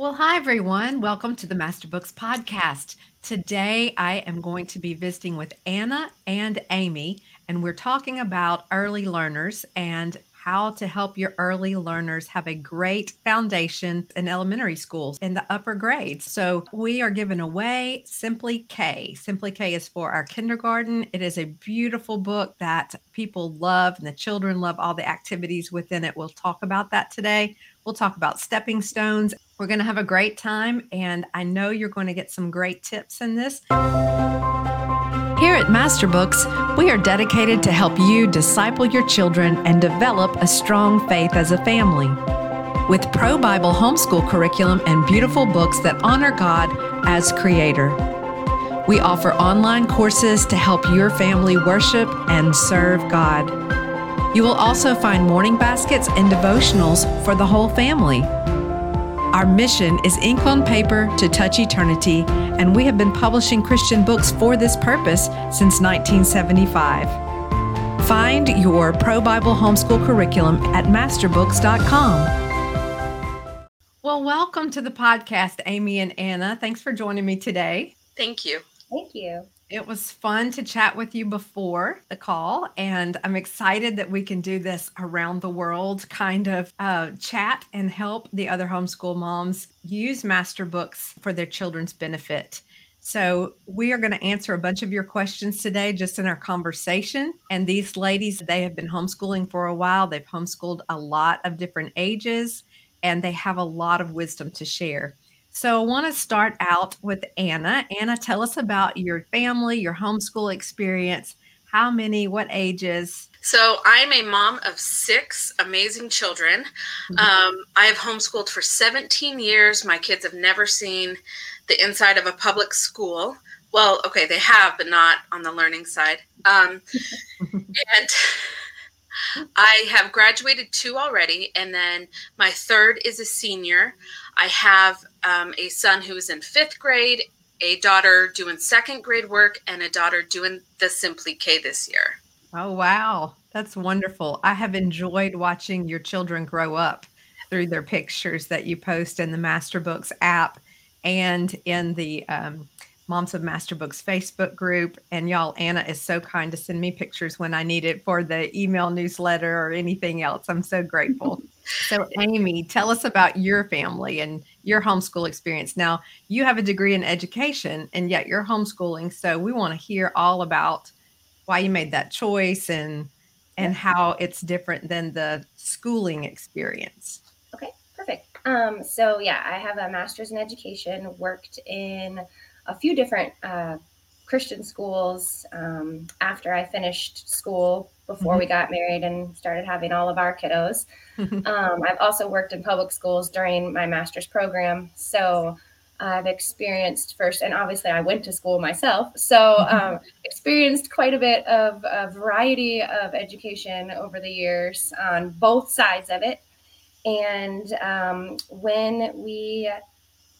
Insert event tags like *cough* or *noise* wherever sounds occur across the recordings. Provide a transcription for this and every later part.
Well, hi, everyone. Welcome to the Master Books Podcast. Today, I am going to be visiting with Anna and Amy, and we're talking about early learners and how to help your early learners have a great foundation in elementary schools in the upper grades. So, we are giving away Simply K. Simply K is for our kindergarten. It is a beautiful book that people love, and the children love all the activities within it. We'll talk about that today. We'll talk about stepping stones. We're going to have a great time, and I know you're going to get some great tips in this. Here at Master Books, we are dedicated to help you disciple your children and develop a strong faith as a family. With Pro Bible homeschool curriculum and beautiful books that honor God as Creator. We offer online courses to help your family worship and serve God. You will also find morning baskets and devotionals for the whole family. Our mission is ink on paper to touch eternity, and we have been publishing Christian books for this purpose since 1975. Find your Pro Bible homeschool curriculum at masterbooks.com. Well, welcome to the podcast, Amy and Anna. Thanks for joining me today. Thank you. Thank you. It was fun to chat with you before the call, and I'm excited that we can do this around the world kind of uh, chat and help the other homeschool moms use master books for their children's benefit. So, we are going to answer a bunch of your questions today just in our conversation. And these ladies, they have been homeschooling for a while. They've homeschooled a lot of different ages, and they have a lot of wisdom to share. So I want to start out with Anna. Anna, tell us about your family, your homeschool experience. How many, what ages? So I'm a mom of six amazing children. Mm-hmm. Um, I have homeschooled for 17 years. My kids have never seen the inside of a public school. Well, okay, they have, but not on the learning side. Um, *laughs* and I have graduated two already, and then my third is a senior. I have um, a son who is in fifth grade, a daughter doing second grade work, and a daughter doing the Simply K this year. Oh, wow. That's wonderful. I have enjoyed watching your children grow up through their pictures that you post in the Master Books app and in the um, Moms of Master Books Facebook group. And y'all, Anna is so kind to send me pictures when I need it for the email newsletter or anything else. I'm so grateful. *laughs* so, Amy, tell us about your family and your homeschool experience. Now, you have a degree in education and yet you're homeschooling. So, we want to hear all about why you made that choice and and how it's different than the schooling experience. Okay, perfect. Um, so yeah, I have a master's in education, worked in a few different uh, Christian schools um, after I finished school before mm-hmm. we got married and started having all of our kiddos. *laughs* um, I've also worked in public schools during my master's program. So I've experienced first, and obviously I went to school myself. So um, experienced quite a bit of a variety of education over the years on both sides of it. And um, when we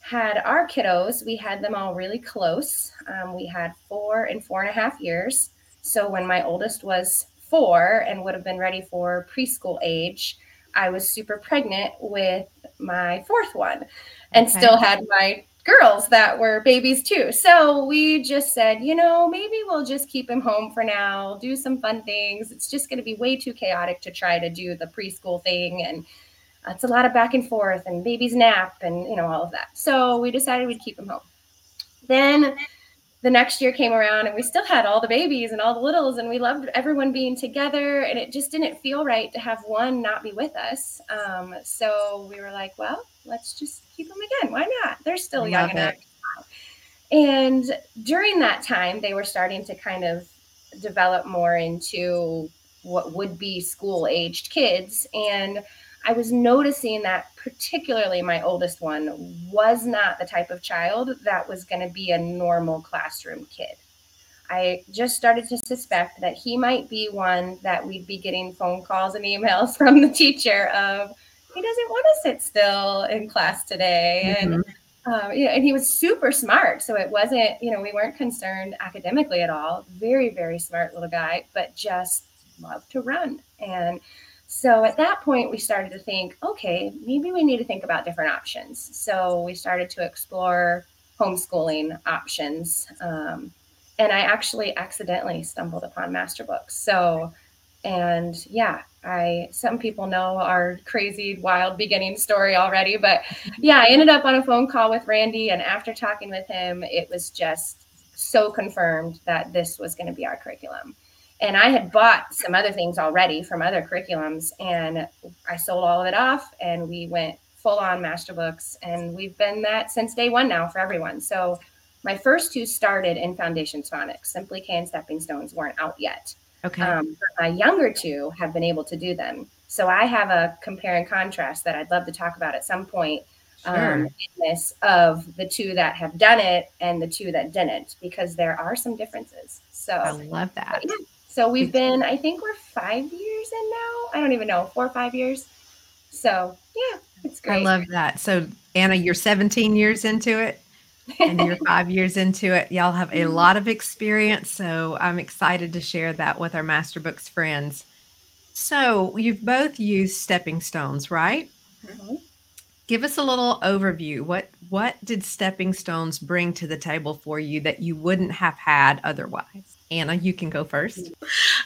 had our kiddos, we had them all really close. Um, we had four and four and a half years. So when my oldest was four and would have been ready for preschool age, I was super pregnant with my fourth one and okay. still had my girls that were babies too. So we just said, you know, maybe we'll just keep him home for now, do some fun things. It's just going to be way too chaotic to try to do the preschool thing and it's a lot of back and forth and baby's nap and you know all of that. So we decided we'd keep him home. Then the next year came around and we still had all the babies and all the littles and we loved everyone being together and it just didn't feel right to have one not be with us. Um, so we were like well let's just keep them again. Why not? They're still young enough and during that time they were starting to kind of develop more into what would be school aged kids. And I was noticing that particularly my oldest one was not the type of child that was going to be a normal classroom kid. I just started to suspect that he might be one that we'd be getting phone calls and emails *laughs* from the teacher of he doesn't want to sit still in class today mm-hmm. and um, you know, and he was super smart. So it wasn't, you know, we weren't concerned academically at all. Very, very smart little guy, but just loved to run. And So at that point, we started to think, okay, maybe we need to think about different options. So we started to explore homeschooling options. Um, and I actually accidentally stumbled upon master books. So, and yeah, I some people know our crazy wild beginning story already, but *laughs* yeah, I ended up on a phone call with Randy, and after talking with him, it was just so confirmed that this was going to be our curriculum. And I had bought some other things already from other curriculums, and I sold all of it off, and we went full on master books, and we've been that since day one now for everyone. So my first two started in Foundation Phonics. Simply K and Stepping Stones weren't out yet. Okay. Um, my younger two have been able to do them. So I have a compare and contrast that I'd love to talk about at some point. Um, Sure. in this of the two that have done it and the two that didn't, because there are some differences. So I love that. yeah. So we've been, I think we're five years in now. I don't even know, four or five years. So yeah, it's great. I love that. So, Anna, you're 17 years into it and you're *laughs* five years into it. Y'all have a lot of experience. So, I'm excited to share that with our Master Books friends. So, you've both used stepping stones, right? Mhm. Give us a little overview. What what did stepping stones bring to the table for you that you wouldn't have had otherwise? Anna, you can go first.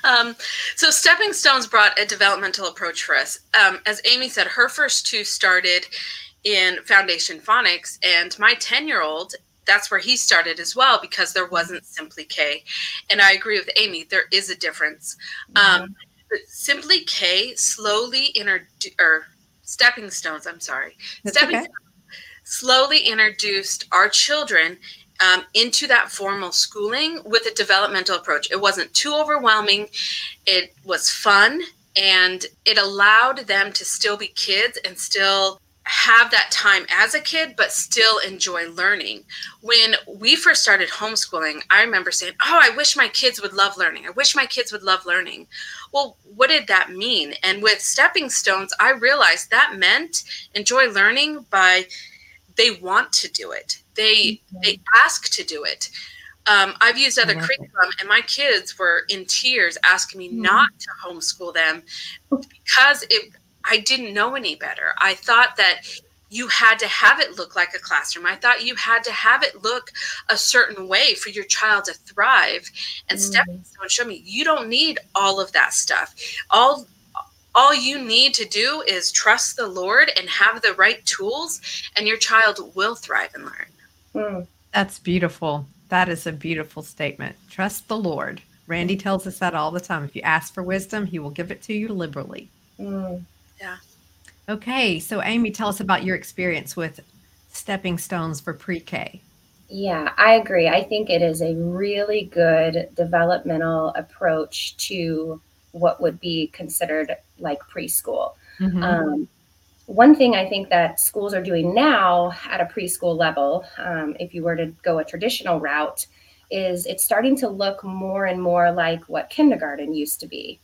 Um, so Stepping Stones brought a developmental approach for us. Um, as Amy said, her first two started in Foundation Phonics, and my 10 year old, that's where he started as well because there wasn't Simply K. And I agree with Amy, there is a difference. Um, but Simply K slowly introduced, or Stepping Stones, I'm sorry, That's Stepping okay. Stones slowly introduced our children um, into that formal schooling with a developmental approach. It wasn't too overwhelming, it was fun, and it allowed them to still be kids and still have that time as a kid, but still enjoy learning. When we first started homeschooling, I remember saying, Oh, I wish my kids would love learning. I wish my kids would love learning. Well, what did that mean? And with stepping stones, I realized that meant enjoy learning by they want to do it. They they ask to do it. Um, I've used other curriculum, and my kids were in tears asking me Mhm. not to homeschool them because it. I didn't know any better. I thought that you had to have it look like a classroom. I thought you had to have it look a certain way for your child to thrive. And Mhm. stepping stone showed me you don't need all of that stuff. All all you need to do is trust the Lord and have the right tools, and your child will thrive and learn. Mm, That's beautiful. That is a beautiful statement. Trust the Lord. Randy tells us that all the time. If you ask for wisdom, he will give it to you liberally. mm. Okay, so Amy, tell us about your experience with stepping stones for pre-K. Yeah, I agree. I think it is a really good developmental approach to what would be considered like preschool. Mhm. Um, one thing I think that schools are doing now at a preschool level, um, if you were to go a traditional route, is it's starting to look more and more like what kindergarten used to be.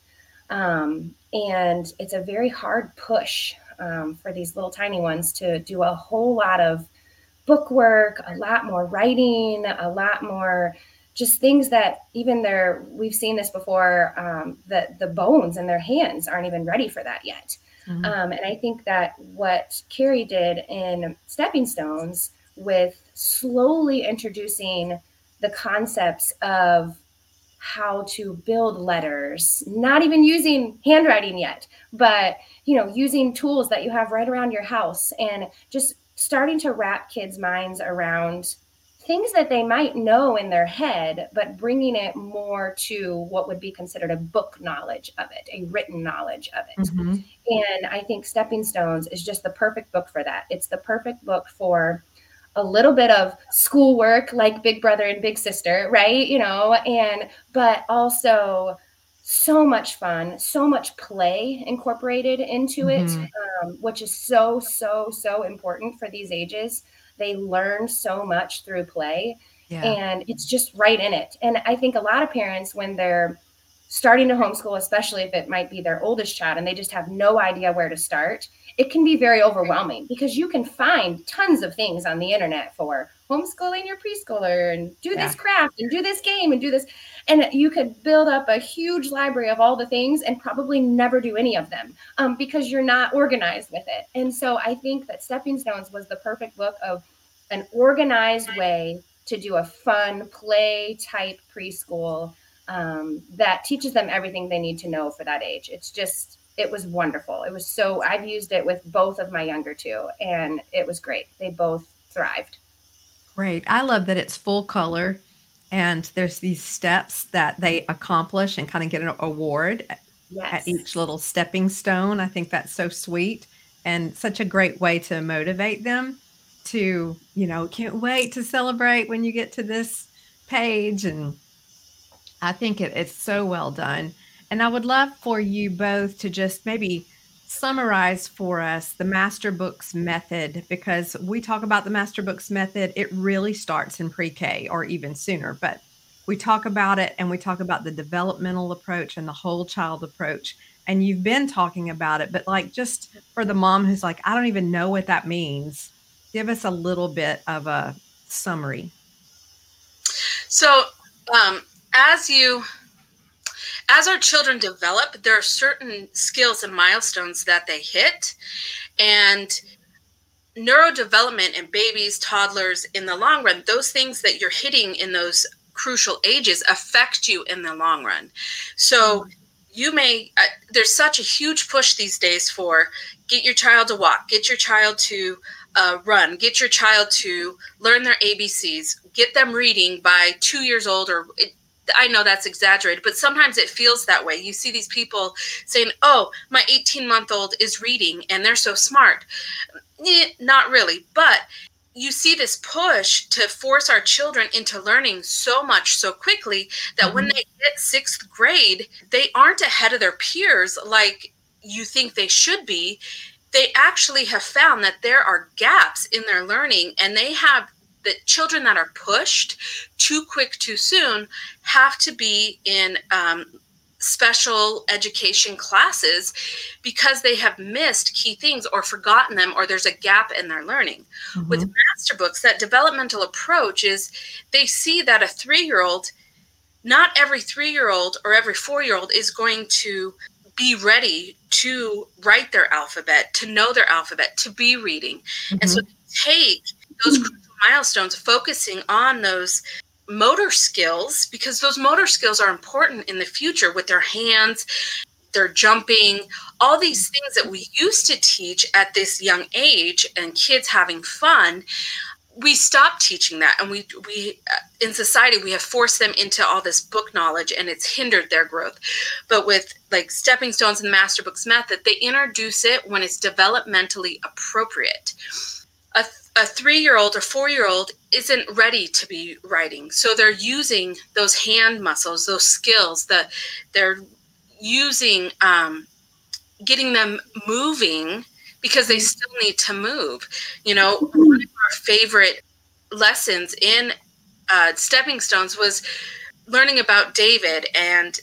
Um, and it's a very hard push um, for these little tiny ones to do a whole lot of book work, a lot more writing, a lot more just things that even their we've seen this before um, that the bones in their hands aren't even ready for that yet. Mhm. Um, and I think that what Carrie did in Stepping Stones with slowly introducing the concepts of how to build letters, not even using handwriting yet, but you know, using tools that you have right around your house and just starting to wrap kids' minds around things that they might know in their head, but bringing it more to what would be considered a book knowledge of it, a written knowledge of it. Mhm. And I think Stepping Stones is just the perfect book for that. It's the perfect book for a little bit of schoolwork like Big Brother and Big Sister, right? You know, and but also so much fun, so much play incorporated into it, Mhm. um, which is so, so, so important for these ages. They learn so much through play Yeah. and it's just right in it. And I think a lot of parents, when they're starting to homeschool, especially if it might be their oldest child and they just have no idea where to start, it can be very overwhelming because you can find tons of things on the internet for homeschooling your preschooler and do yeah. this craft and do this game and do this. And you could build up a huge library of all the things and probably never do any of them um, because you're not organized with it. And so I think that Stepping Stones was the perfect book of an organized way to do a fun play type preschool um, that teaches them everything they need to know for that age. It's just, it was wonderful. It was so, I've used it with both of my younger two, and it was great. They both thrived. Great. I love that it's full color and there's these steps that they accomplish and kind of get an award yes. at each little stepping stone. I think that's so sweet and such a great way to motivate them to, you know, can't wait to celebrate when you get to this page and I think it, it's so well done. And I would love for you both to just maybe summarize for us the Master Books method because we talk about the Master Books method. It really starts in pre K or even sooner, but we talk about it and we talk about the developmental approach and the whole child approach. And you've been talking about it, but like just for the mom who's like, I don't even know what that means, give us a little bit of a summary. So, um, as you as our children develop there are certain skills and milestones that they hit. And neurodevelopment in babies toddlers in the long run those things that you're hitting in those crucial ages affect you in the long run. So you may uh, there's such a huge push these days for get your child to walk get your child to uh, run get your child to learn their abcs get them reading by two years old or I know that's exaggerated, but sometimes it feels that way. You see these people saying, "Oh, my 18-month-old is reading and they're so smart." Eh, not really, but you see this push to force our children into learning so much so quickly that mm-hmm. when they hit 6th grade, they aren't ahead of their peers like you think they should be. They actually have found that there are gaps in their learning and they have the children that are pushed too quick too soon have to be in um, special education classes because they have missed key things or forgotten them or there's a gap in their learning mm-hmm. with master books that developmental approach is they see that a three-year-old not every three-year-old or every four-year-old is going to be ready to write their alphabet to know their alphabet to be reading mm-hmm. and so mm-hmm. take those *clears throat* milestones focusing on those motor skills because those motor skills are important in the future with their hands their jumping all these things that we used to teach at this young age and kids having fun we stopped teaching that. And we we uh, in society we have forced them into all this book knowledge and it's hindered their growth. But with like stepping stones and the master books method they introduce it when it's developmentally appropriate a a three year old or four year old isn't ready to be writing. So they're using those hand muscles, those skills that they're using, um, getting them moving because they still need to move. You know, one of our favorite lessons in uh, Stepping Stones was learning about David and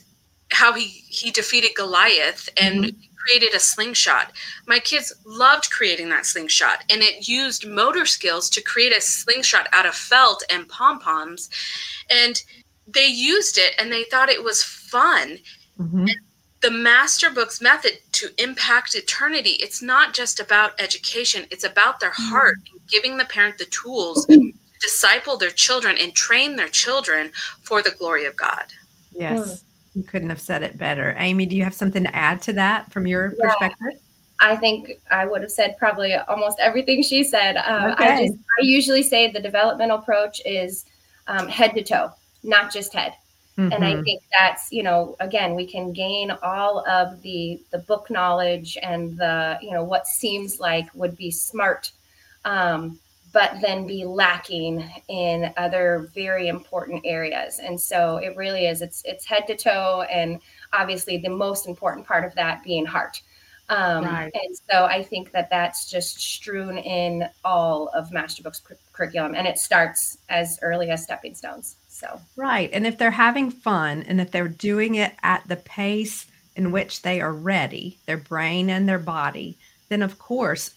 how he he defeated Goliath and mm-hmm created a slingshot. My kids loved creating that slingshot, and it used motor skills to create a slingshot out of felt and pom poms. And they used it and they thought it was fun. Mm-hmm. The Master Books method to impact eternity, it's not just about education, it's about their mm-hmm. heart, giving the parent the tools *clears throat* to disciple their children and train their children for the glory of God. Yes. You couldn't have said it better. Amy, do you have something to add to that from your yeah, perspective? I think I would have said probably almost everything she said. Um, okay. I, just, I usually say the developmental approach is um, head to toe, not just head. Mm-hmm. And I mm-hmm. think that's, you know, again, we can gain all of the the book knowledge and the, you know, what seems like would be smart um, but then be lacking in other very important areas. And so it really is it's it's head to toe and obviously the most important part of that being heart. Um, right. And so I think that that's just strewn in all of Masterbooks curriculum, and it starts as early as stepping stones. So, right. And if they're having fun and if they're doing it at the pace in which they are ready, their brain and their body, then of course,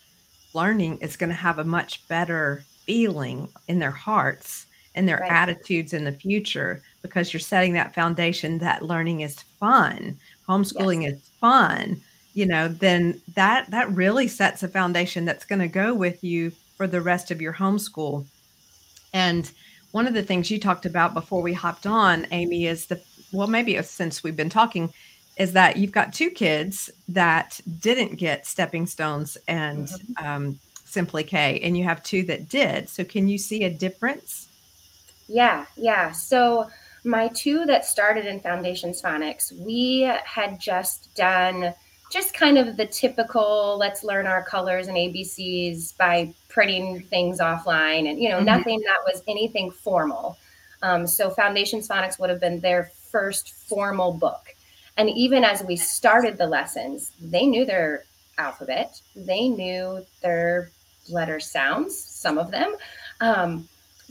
learning is going to have a much better feeling in their hearts and their right. attitudes in the future because you're setting that foundation that learning is fun, homeschooling yes. is fun, you know, then that that really sets a foundation that's going to go with you for the rest of your homeschool. And one of the things you talked about before we hopped on, Amy, is the well, maybe since we've been talking, is that you've got two kids that didn't get stepping stones and mm-hmm. um, simply K, and you have two that did. So, can you see a difference? Yeah, yeah. So, my two that started in Foundations Phonics, we had just done just kind of the typical let's learn our colors and ABCs by printing things offline and, you know, mm-hmm. nothing that was anything formal. Um, so Foundations Phonics would have been their first formal book. And even as we started the lessons, they knew their alphabet, they knew their letter sounds, some of them. Um,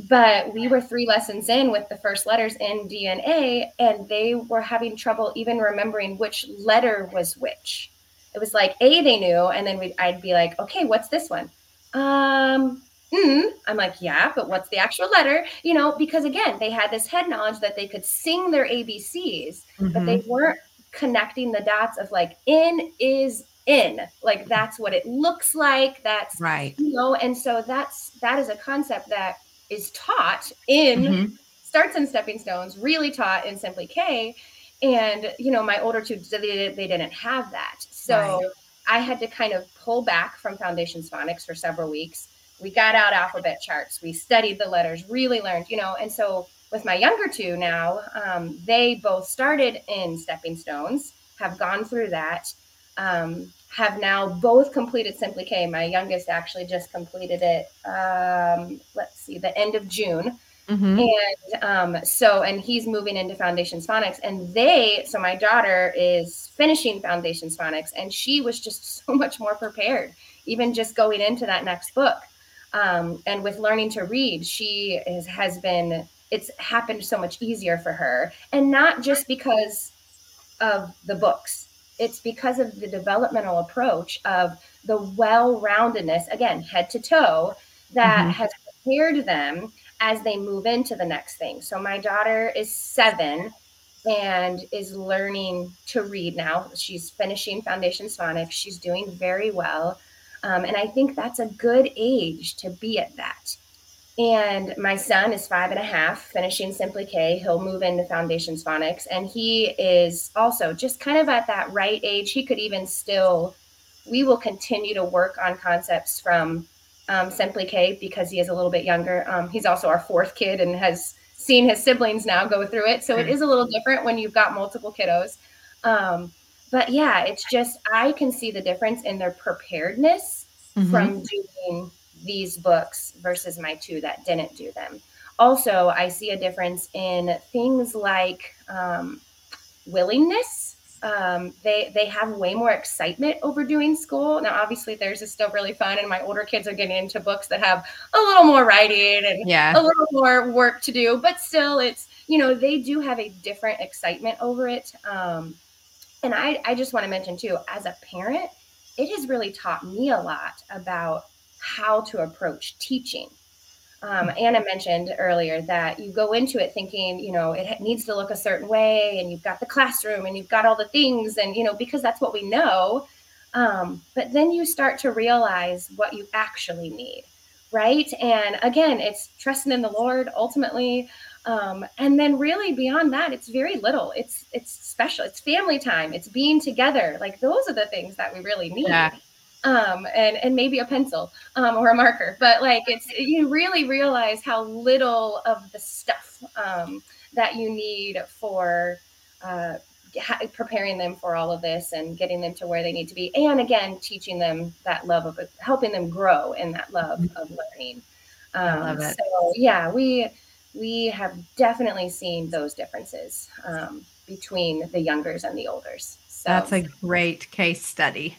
but we were three lessons in with the first letters in DNA, and they were having trouble even remembering which letter was which. It was like A they knew, and then I'd be like, okay, what's this one? Um, mm. I'm like, yeah, but what's the actual letter? You know, because again, they had this head knowledge that they could sing their ABCs, mm-hmm. but they mm-hmm. weren't connecting the dots of like in is in. Like that's what it looks like that's right. you know and so that's that is a concept that is taught in mm-hmm. starts in stepping stones really taught in simply k. And you know my older two they, they didn't have that. So right. i had to kind of pull back from foundations phonics for several weeks. We got out alphabet charts. We studied the letters really learned you know and so with my younger two now um, they both started in stepping stones have gone through that um, have now both completed Simply K. My youngest actually just completed it. Um, let's see, the end of June. Mm-hmm. And um, so, and he's moving into Foundations Phonics. And they, so my daughter is finishing Foundations Phonics, and she was just *laughs* so much more prepared, even just going into that next book. Um, and with learning to read, she is, has been, it's happened so much easier for her. And not just because of the books, it's because of the developmental approach of the well-roundedness again head to toe that mm-hmm. has prepared them as they move into the next thing. So my daughter is seven and is learning to read now. She's finishing foundation phonics she's doing very well. Um, and i think that's a good age to be at that and my son is five and a half, finishing Simply K. He'll move into Foundations Phonics. And he is also just kind of at that right age. He could even still, we will continue to work on concepts from um, Simply K because he is a little bit younger. Um, he's also our fourth kid and has seen his siblings now go through it. So it is a little different when you've got multiple kiddos. Um, but yeah, it's just, I can see the difference in their preparedness mm-hmm. from doing these books versus my two that didn't do them. Also, I see a difference in things like um, willingness. Um, they they have way more excitement over doing school. Now, obviously, theirs is still really fun, and my older kids are getting into books that have a little more writing and yeah. a little more work to do. But still, it's you know they do have a different excitement over it. Um, and I I just want to mention too, as a parent, it has really taught me a lot about how to approach teaching. Um. Anna mentioned earlier that you go into it thinking, you know, it needs to look a certain way, and you've got the classroom and you've got all the things, and, you know, because that's what we know. Um, but then you start to realize what you actually need, right? And again, it's trusting in the Lord ultimately. Um, and then really beyond that, it's very little. It's it's special. It's family time. It's being together. Like those are the things that we really need. Yeah um, and and maybe a pencil um, or a marker. But like it's you really realize how little of the stuff um, that you need for uh, preparing them for all of this and getting them to where they need to be, and again teaching them that love of helping them grow in that love mm-hmm. of learning. I love um, it. So yeah, we we have definitely seen those differences um, between the youngers and the olders. So. That's a great case study.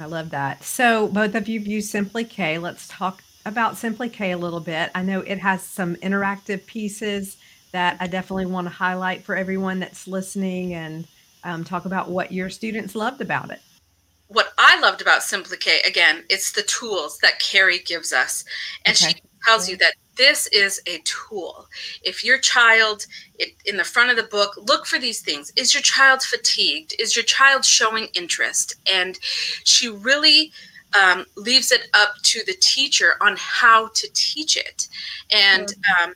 I love that. So, both of you use Simply K. Let's talk about Simply K a little bit. I know it has some interactive pieces that I definitely want to highlight for everyone that's listening and um, talk about what your students loved about it. What I loved about Simply K, again, it's the tools that Carrie gives us. And okay. she tells you that this is a tool. If your child, it, in the front of the book, look for these things. Is your child fatigued? Is your child showing interest? And she really um, leaves it up to the teacher on how to teach it. And um,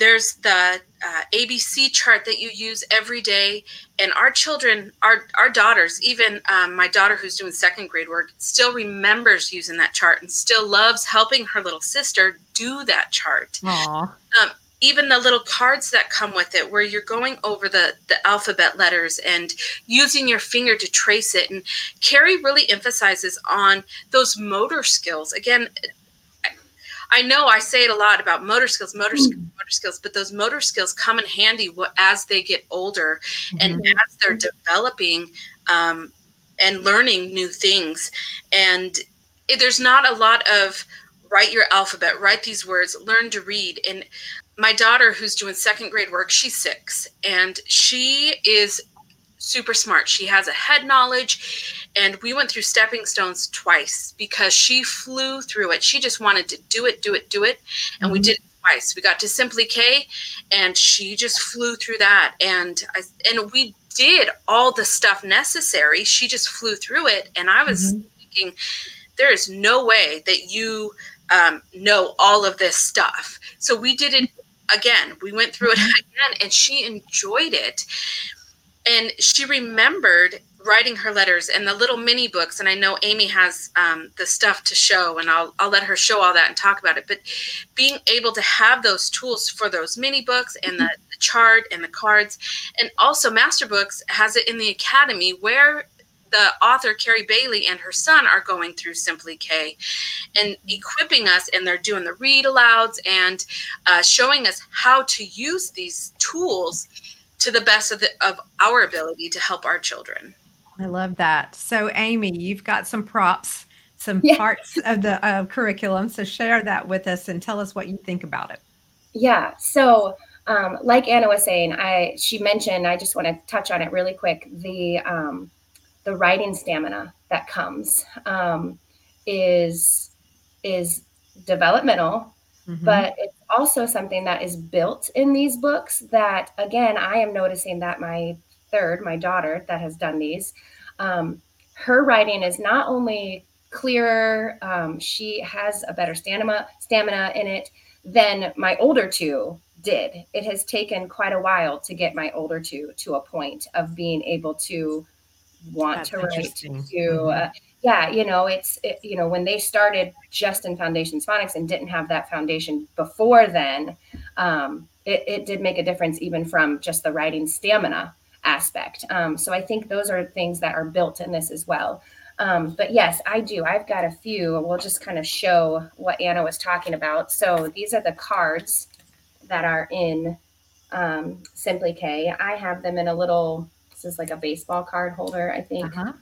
there's the uh, ABC chart that you use every day. And our children, our, our daughters, even um, my daughter who's doing second grade work, still remembers using that chart and still loves helping her little sister do that chart. Um, even the little cards that come with it where you're going over the the alphabet letters and using your finger to trace it and carrie really emphasizes on those motor skills again I know I say it a lot about motor skills, motor mm. skills, motor skills, but those motor skills come in handy as they get older mm-hmm. and as they're developing um, and learning new things. And it, there's not a lot of write your alphabet, write these words, learn to read. And my daughter, who's doing second grade work, she's six, and she is super smart. She has a head knowledge, and we went through stepping stones twice because she flew through it. She just wanted to do it, do it, do it, and mm-hmm. we did it twice. We got to Simply K, and she just flew through that, and I, and we did all the stuff necessary. She just flew through it, and I was mm-hmm. thinking, there is no way that you um, know all of this stuff. So we did it again. We went through it mm-hmm. *laughs* again, and she enjoyed it and she remembered writing her letters and the little mini books and i know amy has um, the stuff to show and I'll, I'll let her show all that and talk about it but being able to have those tools for those mini books and the, the chart and the cards and also master books has it in the academy where the author carrie bailey and her son are going through simply k and equipping us and they're doing the read alouds and uh, showing us how to use these tools to the best of, the, of our ability to help our children. I love that. So, Amy, you've got some props, some yeah. parts of the uh, curriculum. So, share that with us and tell us what you think about it. Yeah. So, um, like Anna was saying, I she mentioned. I just want to touch on it really quick. The um, the writing stamina that comes um, is is developmental, mm-hmm. but it's also something that is built in these books that again i am noticing that my third my daughter that has done these um, her writing is not only clearer um, she has a better stamina stamina in it than my older two did it has taken quite a while to get my older two to a point of being able to want That's to write to mm-hmm. uh, yeah you know it's it, you know when they started just in foundations phonics and didn't have that foundation before then um, it, it did make a difference even from just the writing stamina aspect. Um, so i think those are things that are built in this as well. Um, but yes i do. I've got a few. We'll just kind of show what anna was talking about. So these are the cards that are in um, simply k. I have them in a little this is like a baseball card holder i think. Uh-huh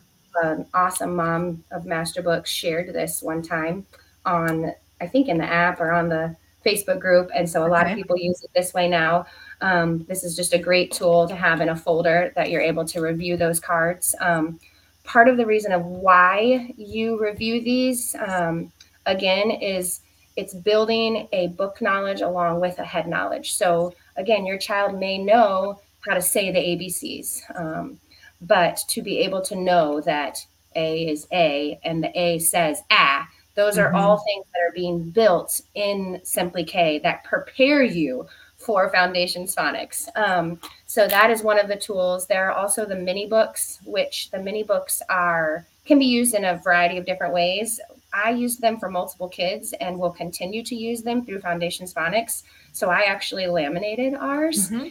an awesome mom of master books shared this one time on i think in the app or on the facebook group. And so a lot of people use it this way now. Um, this is just a great tool to have in a folder that you're able to review those cards. Um, part of the reason of why you review these um, again is it's building a book knowledge along with a head knowledge. So again your child may know how to say the abcs um, but to be able to know that A is A and the A says ah, those mm-hmm. are all things that are being built in Simply K that prepare you for Foundation Phonics. Um, so that is one of the tools. There are also the mini books, which the mini books are can be used in a variety of different ways. I use them for multiple kids and will continue to use them through Foundations Phonics. So I actually laminated ours mm-hmm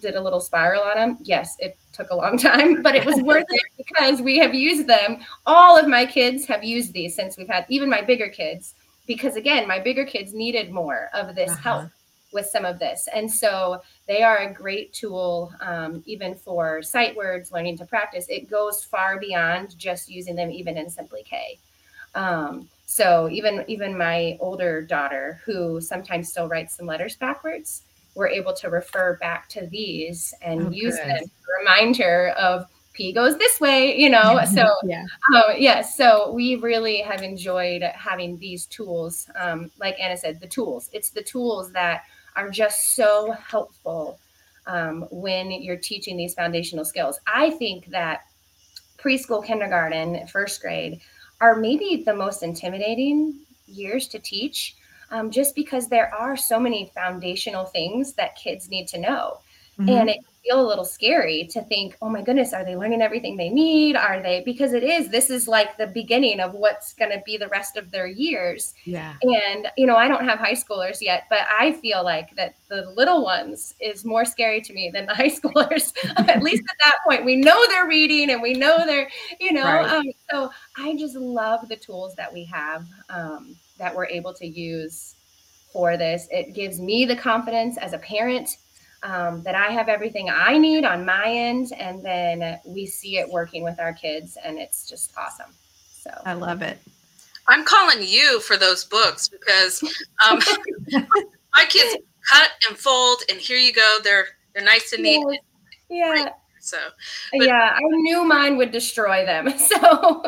did a little spiral on them. Yes, it took a long *laughs* time, but it was worth it because we have used them. All of my kids have used these since we've had, even my bigger kids, because again, my bigger kids needed more of this uh-huh. help with some of this. And so they are a great tool, um, even for sight words, learning to practice. It goes far beyond just using them, even in Simply K. Um, so even even my older daughter, who sometimes still writes some letters backwards, we're able to refer back to these and Oh, use good. them to remind her of P goes this way, you know. *laughs* So yeah. Oh, yes. So we really have enjoyed having these tools. Um, like Anna said, the tools. It's the tools that are just so helpful um, when you're teaching these foundational skills. I think that preschool, kindergarten, first grade are maybe the most intimidating years to teach um, just because there are so many foundational things that kids need to know. Mhm. And it feel a little scary to think, oh my goodness, are they learning everything they need? Are they? Because it is, this is like the beginning of what's going to be the rest of their years. yeah. And, you know, I don't have high schoolers yet, but I feel like that the little ones is more scary to me than the *laughs* high schoolers. *laughs* at least at that point, we know they're reading and we know they're, you know, Right. um, so I just love the tools that we have um, that we're able to use for this. It gives me the confidence as a parent um, that I have everything I need on my end, and then we see it working with our kids, and it's just awesome. So I love it. I'm calling you for those books because um, *laughs* my kids cut and fold, and here you go. They're they're nice and neat. yeah, So But- yeah, I knew mine would destroy them, *laughs* so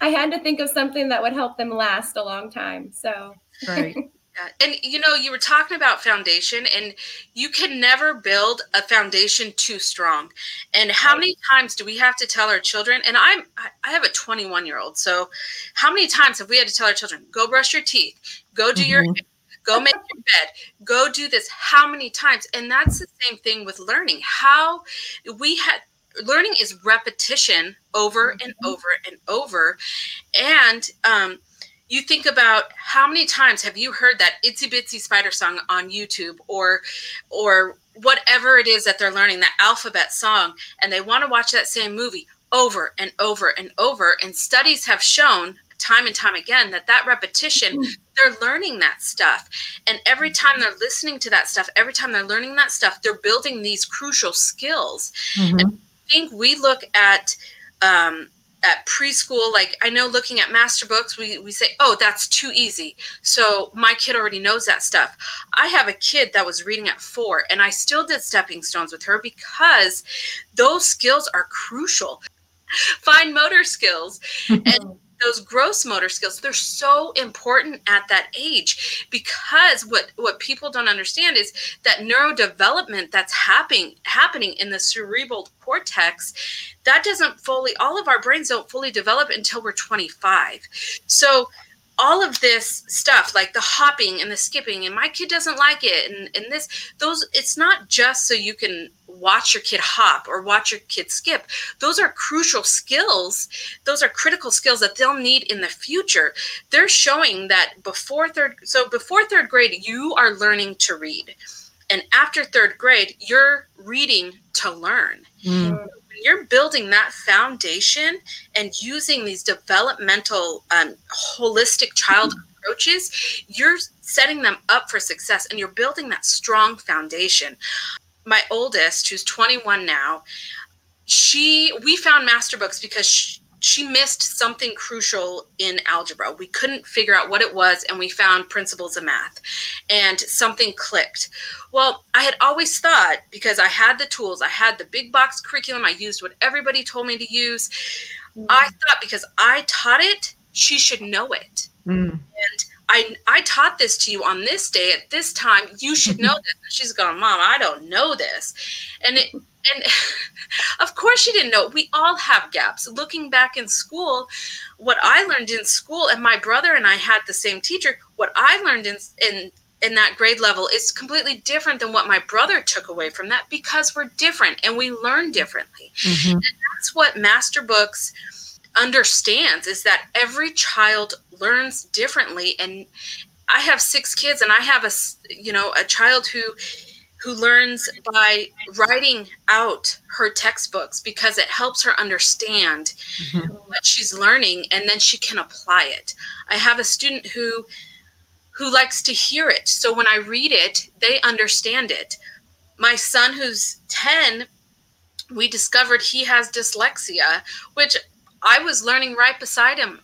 I had to think of something that would help them last a long time. So Right. *laughs* Yeah, and you know, you were talking about foundation, and you can never build a foundation too strong. And how Right. many times do we have to tell our children? And I'm I- I have a 21 year old, so how many times have we had to tell our children, go brush your teeth, go do your Mhm. Go make your bed, go do this? How many times? And that's the same thing with learning. How we had learning is repetition over and Mhm. over and over, and um, you think about how many times have you heard that itsy bitsy spider song on YouTube or or whatever it is that they're learning that alphabet song and they want to watch that same movie over and over and over and studies have shown time and time again that that repetition they're learning that stuff. And every time they're listening to that stuff every time they're learning that stuff they're building these crucial skills. Mhm. think we look at um, at preschool like i know looking at master books we, we say oh that's too easy. So my kid already knows that stuff. I have a kid that was reading at four and i still did stepping stones with her because those skills are crucial. *laughs* Fine motor skills. *laughs* And those gross motor skills they're so important at that age because what what people don't understand is that neurodevelopment that's happening happening in the cerebral cortex that doesn't fully all of our brains don't fully develop until we're 25 so all of this stuff like the hopping and the skipping and my kid doesn't like it and, and this those it's not just so you can watch your kid hop or watch your kid skip. Those are crucial skills. Those are critical skills that they'll need in the future. They're showing that before third so before third grade you are learning to read. And after third grade you're reading to learn. Mm. You're building that foundation and using these developmental um, holistic child approaches you're setting them up for success and you're building that strong foundation. My oldest who's 21 now she we found master books because she, she missed something crucial in algebra we couldn't figure out what it was and we found principles of math and something clicked well i had always thought because i had the tools i had the big box curriculum i used what everybody told me to use i thought because i taught it she should know it Mm. I, I taught this to you on this day at this time. You should know *laughs* this. And she's going, Mom, I don't know this. And it, and *laughs* of course she didn't know. We all have gaps. Looking back in school, what I learned in school, and my brother and I had the same teacher. What I learned in in in that grade level is completely different than what my brother took away from that because we're different and we learn differently Mhm. that's what master books understands is that every child learns differently and i have six kids and i have a you know a child who who learns by writing out her textbooks because it helps her understand Mhm. what she's learning and then she can apply it. I have a student who who likes to hear it. So when i read it they understand it. My son who's 10 we discovered he has dyslexia which i was learning right beside him.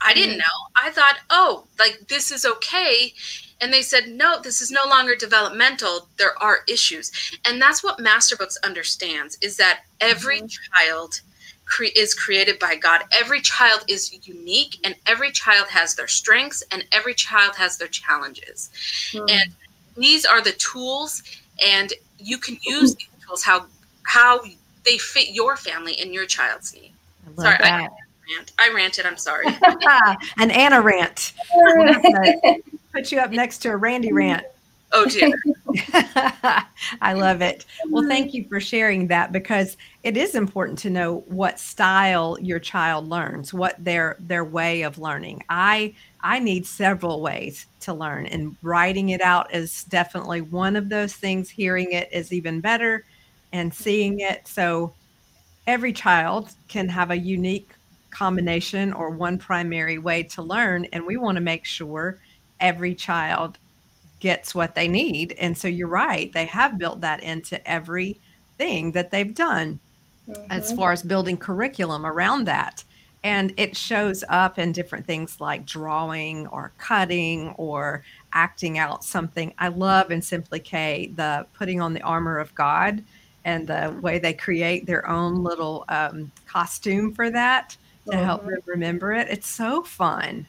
I didn't Mhm. know. I thought oh like this is okay And they said, no, this is no longer developmental. There are issues. And that's what Masterbooks understands is that every mm-hmm. child cre- is created by God. Every child is unique and every child has their strengths and every child has their challenges. Mm-hmm. And these are the tools and you can use *laughs* these tools how how they fit your family and your child's need. Sorry, that. I, rant. I ranted. I'm sorry. *laughs* An Anna rant. *laughs* Put you up next to a Randy rant. Oh dear. *laughs* I love it. Well, thank you for sharing that because it is important to know what style your child learns, what their their way of learning. I I need several ways to learn and writing it out is definitely one of those things. Hearing it is even better and seeing it. So every child can have a unique combination or one primary way to learn and we want to make sure every child gets what they need. And so you're right, they have built that into everything that they've done mm-hmm. as far as building curriculum around that. And it shows up in different things like drawing or cutting or acting out something. I love in Simply K the putting on the armor of God and the way they create their own little um, costume for that to help mm-hmm. them remember it. It's so fun.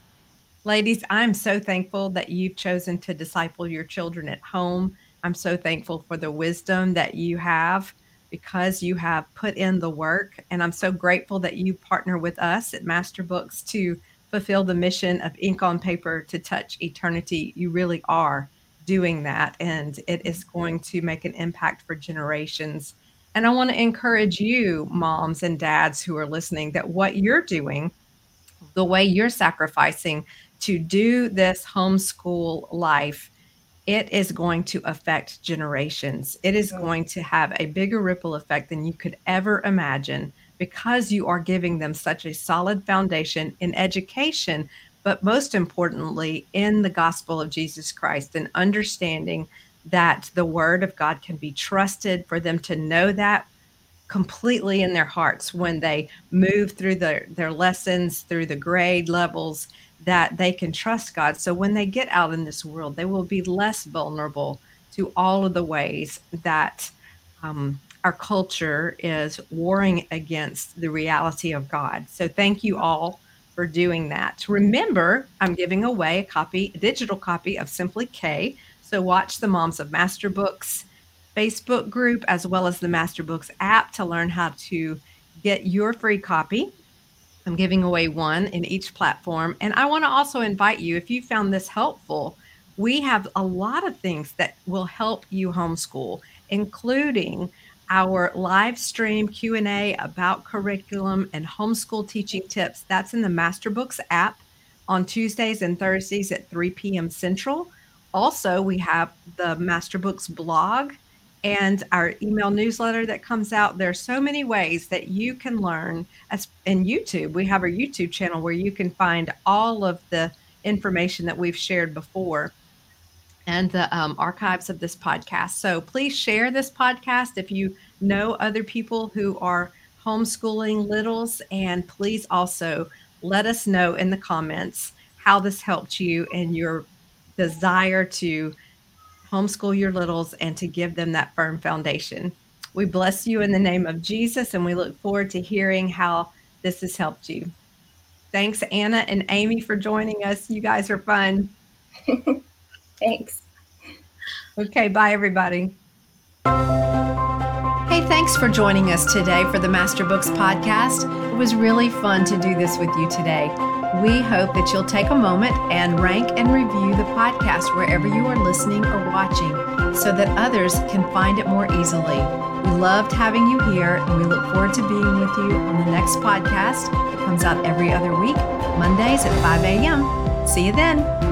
Ladies, I'm so thankful that you've chosen to disciple your children at home. I'm so thankful for the wisdom that you have because you have put in the work. And I'm so grateful that you partner with us at Master Books to fulfill the mission of ink on paper to touch eternity. You really are doing that, and it is going to make an impact for generations. And I want to encourage you, moms and dads who are listening, that what you're doing, the way you're sacrificing to do this homeschool life, it is going to affect generations. It is going to have a bigger ripple effect than you could ever imagine because you are giving them such a solid foundation in education, but most importantly, in the gospel of Jesus Christ and understanding that the word of God can be trusted for them to know that completely in their hearts when they move through their, their lessons, through the grade levels that they can trust God. So when they get out in this world, they will be less vulnerable to all of the ways that um, our culture is warring against the reality of God. So thank you all for doing that. Remember, I'm giving away a copy, a digital copy of Simply K. So watch the Moms of Master Books Facebook group as well as the Master Books app to learn how to get your free copy I'm giving away one in each platform. And I want to also invite you, if you found this helpful, we have a lot of things that will help you homeschool, including our live stream Q&A about curriculum and homeschool teaching tips. That's in the Masterbooks app on Tuesdays and Thursdays at 3 p.m. Central. Also, we have the Masterbooks blog and our email newsletter that comes out. There are so many ways that you can learn. As in YouTube, we have our YouTube channel where you can find all of the information that we've shared before and the um, archives of this podcast. So please share this podcast if you know other people who are homeschooling littles, and please also let us know in the comments how this helped you and your desire to homeschool your littles and to give them that firm foundation. We bless you in the name of Jesus, and we look forward to hearing how this has helped you. Thanks, Anna and Amy, for joining us. You guys are fun. *laughs* Thanks. Okay, bye, everybody. Hey, thanks for joining us today for the Master Books podcast. It was really fun to do this with you today. We hope that you'll take a moment and rank and review the podcast wherever you are listening or watching so that others can find it more easily. We loved having you here and we look forward to being with you on the next podcast. It comes out every other week, Mondays at 5 a.m. See you then.